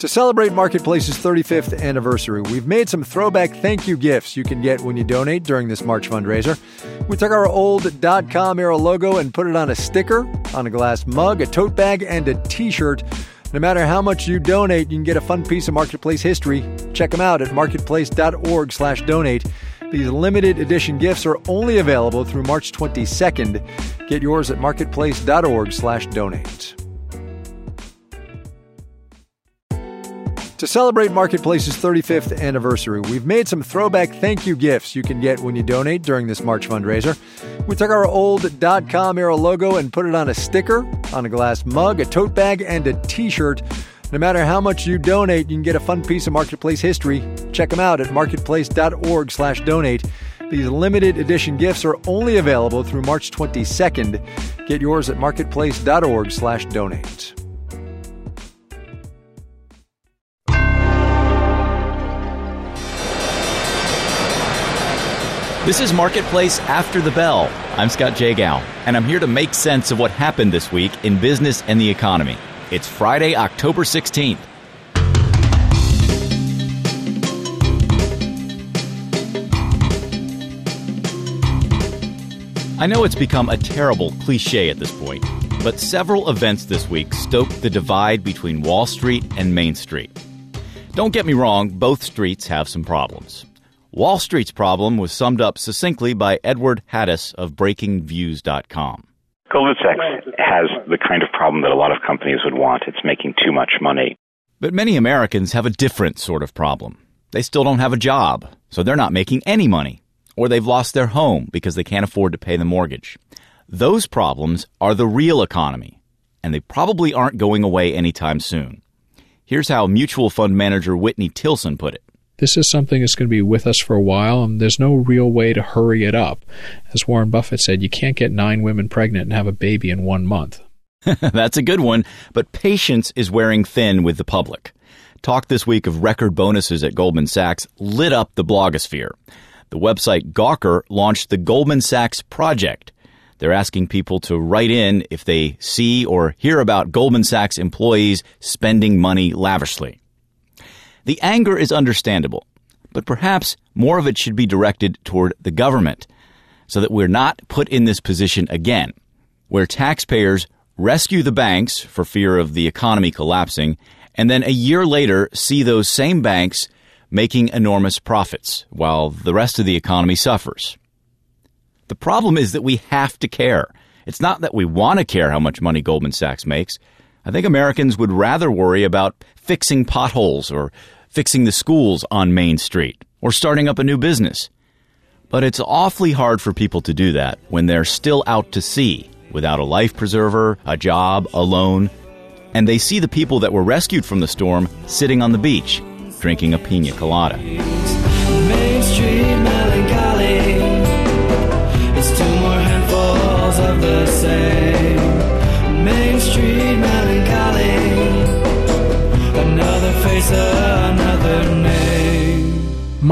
To celebrate Marketplace's 35th anniversary, we've made some throwback thank you gifts you can get when you donate during this March fundraiser. We took our old dot .com era logo and put it on a sticker, on a glass mug, a tote bag, and a t-shirt. No matter how much you donate, you can get a fun piece of Marketplace history. Check them out at marketplace.org slash donate. These limited edition gifts are only available through March 22nd. Get yours at marketplace.org/donate. To celebrate Marketplace's 35th anniversary, we've made some throwback thank you gifts you can get when you donate during this March fundraiser. We took our old .com era logo and put it on a sticker, on a glass mug, a tote bag, and a t-shirt. No matter how much you donate, you can get a fun piece of Marketplace history. Check them out at marketplace.org slash donate. These limited edition gifts are only available through March 22nd. Get yours at marketplace.org/donate. This is Marketplace After the Bell. I'm Scott Jagow, and I'm here to make sense of what happened this week in business and the economy. It's Friday, October 16th. I know it's become a terrible cliche at this point, but several events this week stoked the divide between Wall Street and Main Street. Don't get me wrong, both streets have some problems. Wall Street's problem was summed up succinctly by Edward Hadas of BreakingViews.com. Goldman Sachs has the kind of problem that a lot of companies would want. It's making too much money. But many Americans have a different sort of problem. They still don't have a job, so they're not making any money. Or they've lost their home because they can't afford to pay the mortgage. Those problems are the real economy, and they probably aren't going away anytime soon. Here's how mutual fund manager Whitney Tilson put it this is something that's going to be with us for a while, and there's no real way to hurry it up. As Warren Buffett said, you can't get nine women pregnant and have a baby in one month. That's a good one, but patience is wearing thin with the public. Talk this week of record bonuses at Goldman Sachs lit up the blogosphere. The website Gawker launched the Goldman Sachs Project. They're asking people to write in if they see or hear about Goldman Sachs employees spending money lavishly. The anger is understandable, but perhaps more of it should be directed toward the government so that we're not put in this position again, where taxpayers rescue the banks for fear of the economy collapsing, and then a year later see those same banks making enormous profits while the rest of the economy suffers. The problem is that we have to care. It's not that we want to care how much money Goldman Sachs makes. I think Americans would rather worry about fixing potholes or fixing the schools on Main Street, or starting up a new business. But it's awfully hard for people to do that when they're still out to sea without a life preserver, a job, a loan, and they see the people that were rescued from the storm sitting on the beach drinking a pina colada.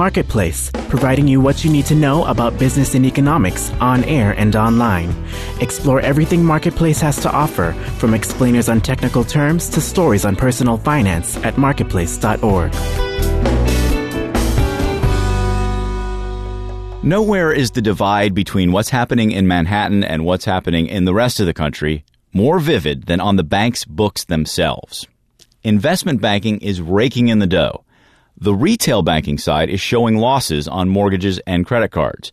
Marketplace, providing you what you need to know about business and economics on air and online. Explore everything Marketplace has to offer, from explainers on technical terms to stories on personal finance at marketplace.org. Nowhere is the divide between what's happening in Manhattan and what's happening in the rest of the country more vivid than on the bank's books themselves. Investment banking is raking in the dough the retail banking side is showing losses on mortgages and credit cards.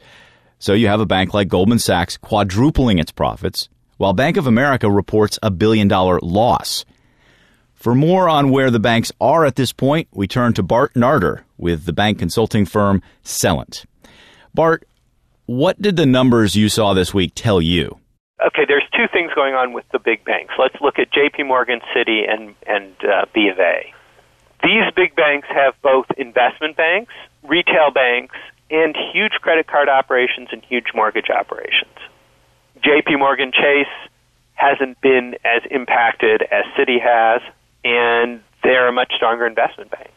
So you have a bank like Goldman Sachs quadrupling its profits, while Bank of America reports a billion dollar loss. For more on where the banks are at this point, we turn to Bart Narter with the bank consulting firm Celent. Bart, what did the numbers you saw this week tell you? Okay, there's two things going on with the big banks. Let's look at J.P. Morgan, Citi, and and uh, B of A. These big banks have both investment banks, retail banks, and huge credit card operations and huge mortgage operations. JP Morgan Chase hasn't been as impacted as Citi has, and they're a much stronger investment bank.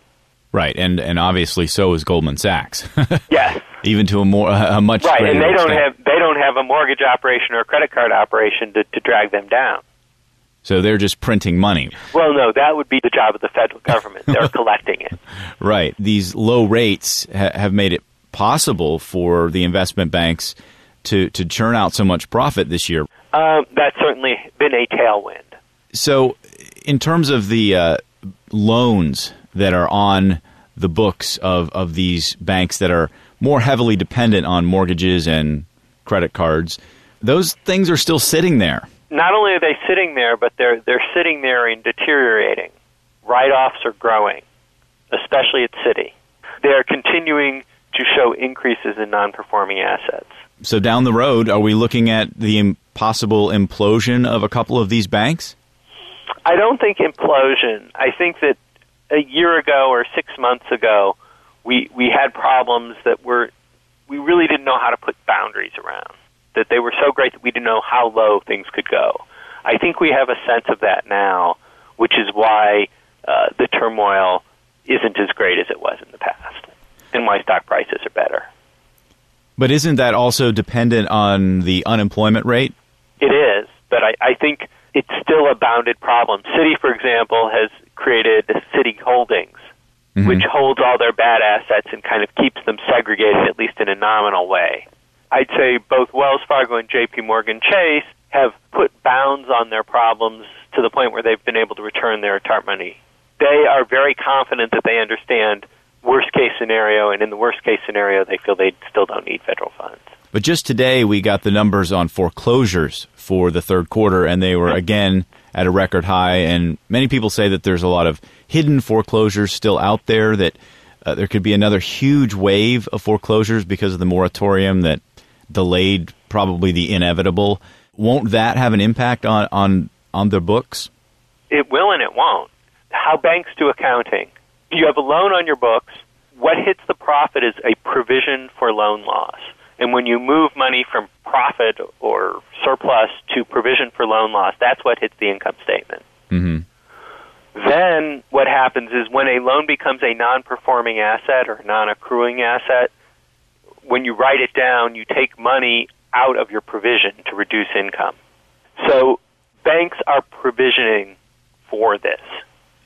Right, and and obviously so is Goldman Sachs. yes, even to a more a much right, and they don't extent. have they don't have a mortgage operation or a credit card operation to, to drag them down. So they're just printing money. Well, no, that would be the job of the federal government. They're collecting it. Right. These low rates ha- have made it possible for the investment banks to, to churn out so much profit this year. Um, that's certainly been a tailwind. So, in terms of the uh, loans that are on the books of, of these banks that are more heavily dependent on mortgages and credit cards, those things are still sitting there not only are they sitting there, but they're they're sitting there and deteriorating. Write-offs are growing, especially at Citi. They are continuing to show increases in non-performing assets. So down the road, are we looking at the possible implosion of a couple of these banks? I don't think implosion. I think that a year ago or six months ago, we we had problems that were we really didn't know how to put boundaries around that they were so great that we didn't know how low things could go. I think we have a sense of that now, which is why uh, the turmoil isn't as great as it was in the past, and why stock prices are better. But isn't that also dependent on the unemployment rate? It is, but I, I think it's still a bounded problem. Citi, for example, has created Citi Holdings, mm-hmm. which holds all their bad assets and kind of keeps them segregated, at least in a nominal way. I'd say both Wells Fargo and JP Morgan Chase have put bounds on their problems to the point where they've been able to return their TARP money. They are very confident that they understand worst case scenario, and in the worst case scenario, they feel they still don't need federal funds. But just today, we got the numbers on foreclosures for the third quarter, and they were again at a record high. And many people say that there's a lot of hidden foreclosures still out there, that uh, there could be another huge wave of foreclosures because of the moratorium that delayed probably the inevitable. Won't that have an impact on, on, on their books? It will and it won't. How banks do accounting. You have a loan on your books. What hits the profit is a provision for loan loss. And when you move money from profit or surplus to provision for loan loss, that's what hits the income statement. Mm-hmm. Then what happens is when a loan becomes a non performing asset or non accruing asset, when you write it down, you take money out of your provision to reduce income. So banks are provisioning for this.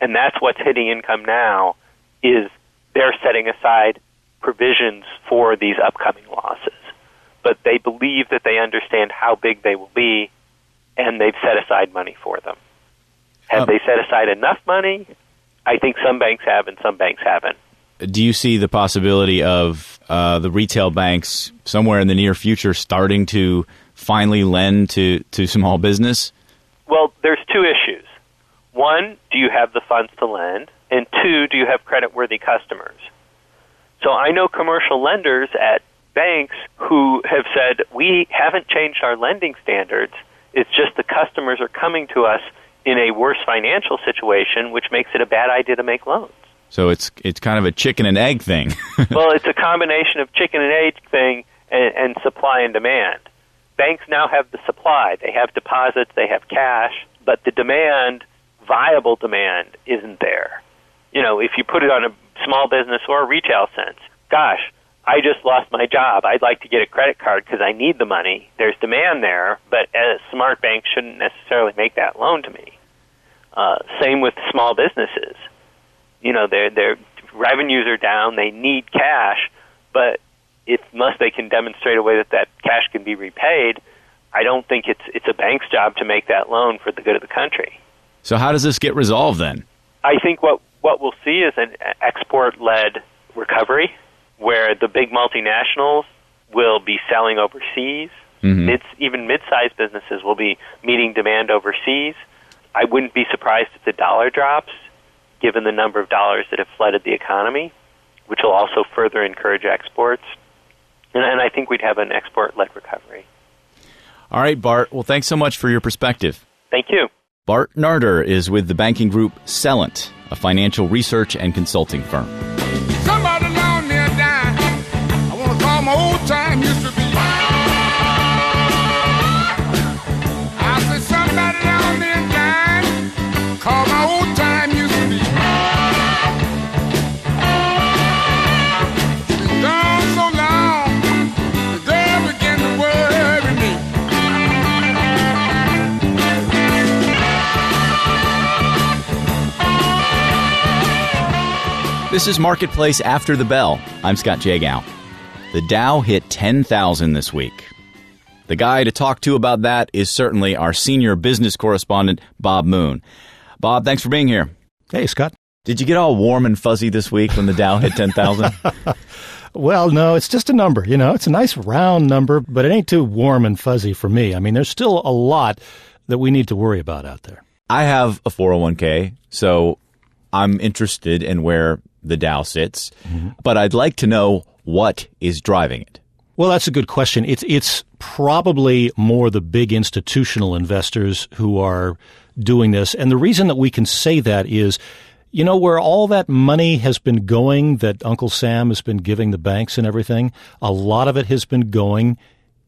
And that's what's hitting income now is they're setting aside provisions for these upcoming losses. But they believe that they understand how big they will be and they've set aside money for them. Have oh. they set aside enough money? I think some banks have and some banks haven't do you see the possibility of uh, the retail banks somewhere in the near future starting to finally lend to, to small business? Well, there's two issues. One, do you have the funds to lend? And two, do you have credit-worthy customers? So I know commercial lenders at banks who have said, we haven't changed our lending standards. It's just the customers are coming to us in a worse financial situation, which makes it a bad idea to make loans. So it's it's kind of a chicken and egg thing. well, it's a combination of chicken and egg thing and, and supply and demand. Banks now have the supply; they have deposits, they have cash, but the demand, viable demand, isn't there. You know, if you put it on a small business or a retail sense, gosh, I just lost my job. I'd like to get a credit card because I need the money. There's demand there, but a smart bank shouldn't necessarily make that loan to me. Uh, same with small businesses you know their their revenues are down, they need cash, but if unless they can demonstrate a way that that cash can be repaid, I don't think it's it's a bank's job to make that loan for the good of the country. So how does this get resolved then? I think what what we'll see is an export-led recovery where the big multinationals will be selling overseas. Mm-hmm. Mid, even mid-sized businesses will be meeting demand overseas. I wouldn't be surprised if the dollar drops given the number of dollars that have flooded the economy, which will also further encourage exports. And, and I think we'd have an export led recovery. All right, Bart. Well, thanks so much for your perspective. Thank you. Bart Narter is with the banking group Celent, a financial research and consulting firm. This is Marketplace After the Bell. I'm Scott Jagow. The Dow hit 10,000 this week. The guy to talk to about that is certainly our senior business correspondent, Bob Moon. Bob, thanks for being here. Hey, Scott. Did you get all warm and fuzzy this week when the Dow hit 10,000? Well, no, it's just a number. You know, it's a nice round number, but it ain't too warm and fuzzy for me. I mean, there's still a lot that we need to worry about out there. I have a 401k, so I'm interested in where the Dow sits, mm-hmm. but I'd like to know what is driving it. Well, that's a good question. It's it's probably more the big institutional investors who are doing this, and the reason that we can say that is, you know, where all that money has been going that Uncle Sam has been giving the banks and everything, a lot of it has been going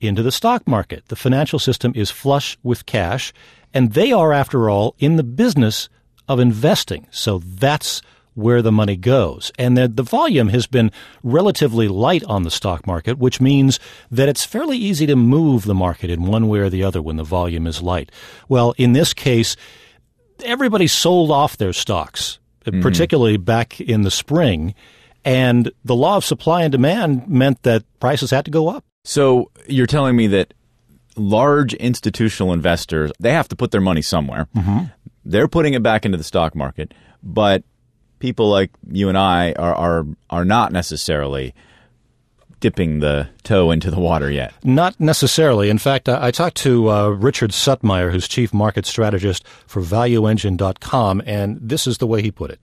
into the stock market. The financial system is flush with cash, and they are, after all, in the business of investing. So that's where the money goes. And that the volume has been relatively light on the stock market, which means that it's fairly easy to move the market in one way or the other when the volume is light. Well, in this case, everybody sold off their stocks, mm-hmm. particularly back in the spring. And the law of supply and demand meant that prices had to go up. So you're telling me that large institutional investors, they have to put their money somewhere. Mm-hmm. They're putting it back into the stock market, but people like you and I are are, are not necessarily dipping the toe into the water yet. Not necessarily. In fact, I, I talked to uh, Richard Suttmeier, who's chief market strategist for ValueEngine.com, and this is the way he put it.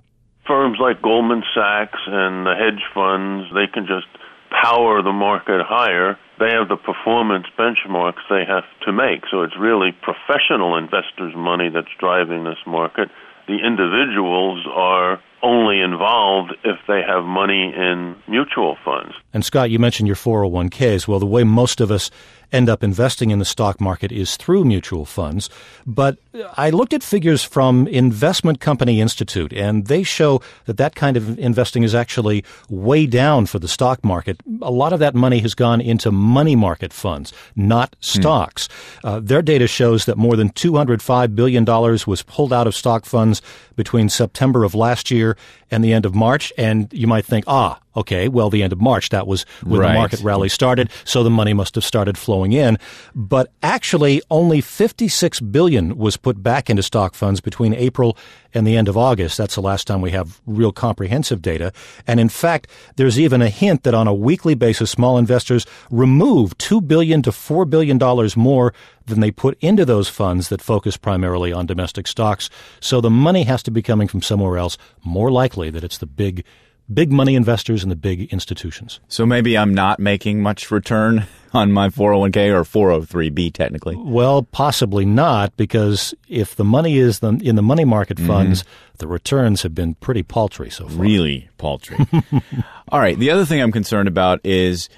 firms like Goldman Sachs and the hedge funds, they can just power the market higher. They have the performance benchmarks they have to make. So it's really professional investors' money that's driving this market. The individuals are only involved if they have money in mutual funds. And Scott, you mentioned your 401ks. Well, the way most of us end up investing in the stock market is through mutual funds. But I looked at figures from Investment Company Institute, and they show that that kind of investing is actually way down for the stock market. A lot of that money has gone into money market funds, not stocks. Uh, their data shows that more than $205 billion was pulled out of stock funds between September of last year and the end of March. And you might think, ah, okay, well, the end of March, that was when Right. the market rally started, so the money must have started flowing in. But actually, only 56 billion was put back into stock funds between April and the end of August. That's the last time we have real comprehensive data. And in fact, there's even a hint that on a weekly basis, small investors remove 2 billion to 4 billion dollars more than they put into those funds that focus primarily on domestic stocks. So the money has to be coming from somewhere else. More likely that it's the big big money investors and the big institutions. So maybe I'm not making much return on my 401k or 403b technically. Well, possibly not, because if the money is the, in the money market funds, the returns have been pretty paltry so far. Really paltry. All right. The other thing I'm concerned about is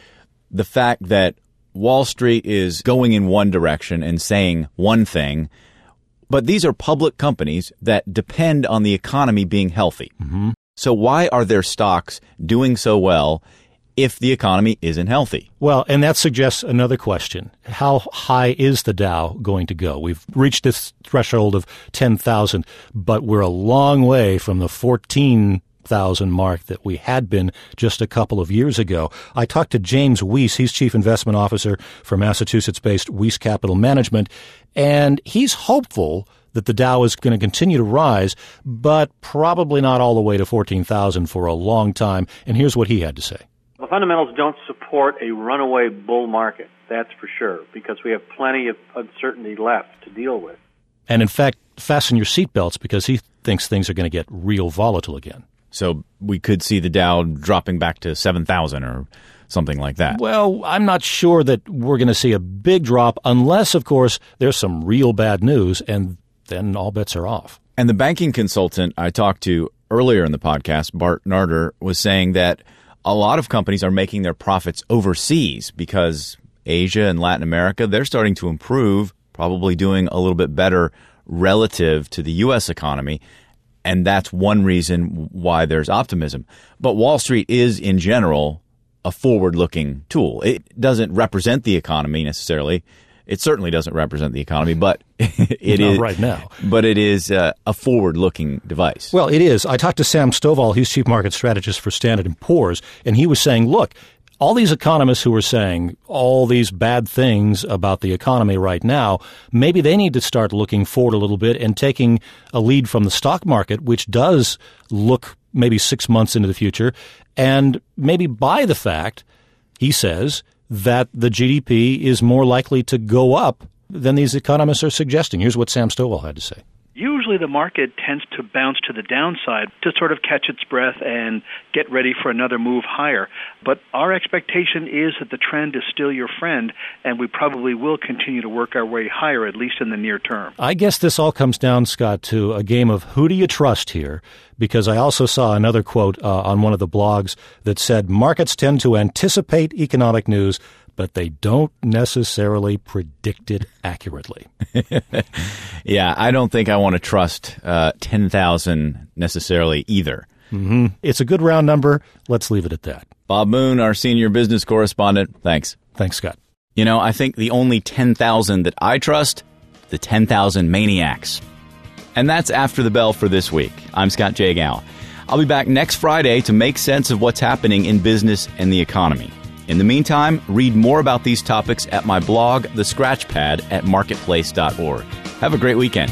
the fact that Wall Street is going in one direction and saying one thing, but these are public companies that depend on the economy being healthy. Mm-hmm. So why are their stocks doing so well if the economy isn't healthy? Well, and that suggests another question. How high is the Dow going to go? We've reached this threshold of 10,000, but we're a long way from the 14,000 mark that we had been just a couple of years ago. I talked to James Weiss. He's chief investment officer for Massachusetts based Weiss Capital Management, and he's hopeful that the Dow is going to continue to rise, but probably not all the way to 14,000 for a long time. And here's what he had to say. The fundamentals don't support a runaway bull market, that's for sure, because we have plenty of uncertainty left to deal with. And in fact, fasten your seatbelts because he thinks things are going to get real volatile again. So we could see the Dow dropping back to 7,000 or something like that. Well, I'm not sure that we're going to see a big drop unless, of course, there's some real bad news, and then all bets are off. And the banking consultant I talked to earlier in the podcast, Bart Narter, was saying that a lot of companies are making their profits overseas because Asia and Latin America, they're starting to improve, probably doing a little bit better relative to the U.S. economy. And that's one reason why there's optimism. But Wall Street is, in general, a forward looking tool. It doesn't represent the economy necessarily. It certainly doesn't represent the economy, but it Not is right now. But it is uh, a forward-looking device. Well, it is. I talked to Sam Stovall, he's chief market strategist for Standard and Poor's, and he was saying, look, all these economists who are saying all these bad things about the economy right now, maybe they need to start looking forward a little bit and taking a lead from the stock market, which does look maybe six months into the future, and maybe by the fact, he says, that the GDP is more likely to go up than these economists are suggesting. Here's what Sam Stovall had to say. Usually the market tends to bounce to the downside to sort of catch its breath and get ready for another move higher. But our expectation is that the trend is still your friend, and we probably will continue to work our way higher, at least in the near term. I guess this all comes down, Scott, to a game of who do you trust here? Because I also saw another quote uh, on one of the blogs that said markets tend to anticipate economic news, but they don't necessarily predict it accurately. yeah, I don't think I want to trust uh, 10,000 necessarily either. Mm-hmm. It's a good round number. Let's leave it at that. Bob Moon, our senior business correspondent, thanks. Thanks, Scott. You know, I think the only 10,000 that I trust, the 10,000 maniacs. And that's after the bell for this week. I'm Scott Jagow. I'll be back next Friday to make sense of what's happening in business and the economy. In the meantime, read more about these topics at my blog, The Scratch Pad, at marketplace.org. Have a great weekend.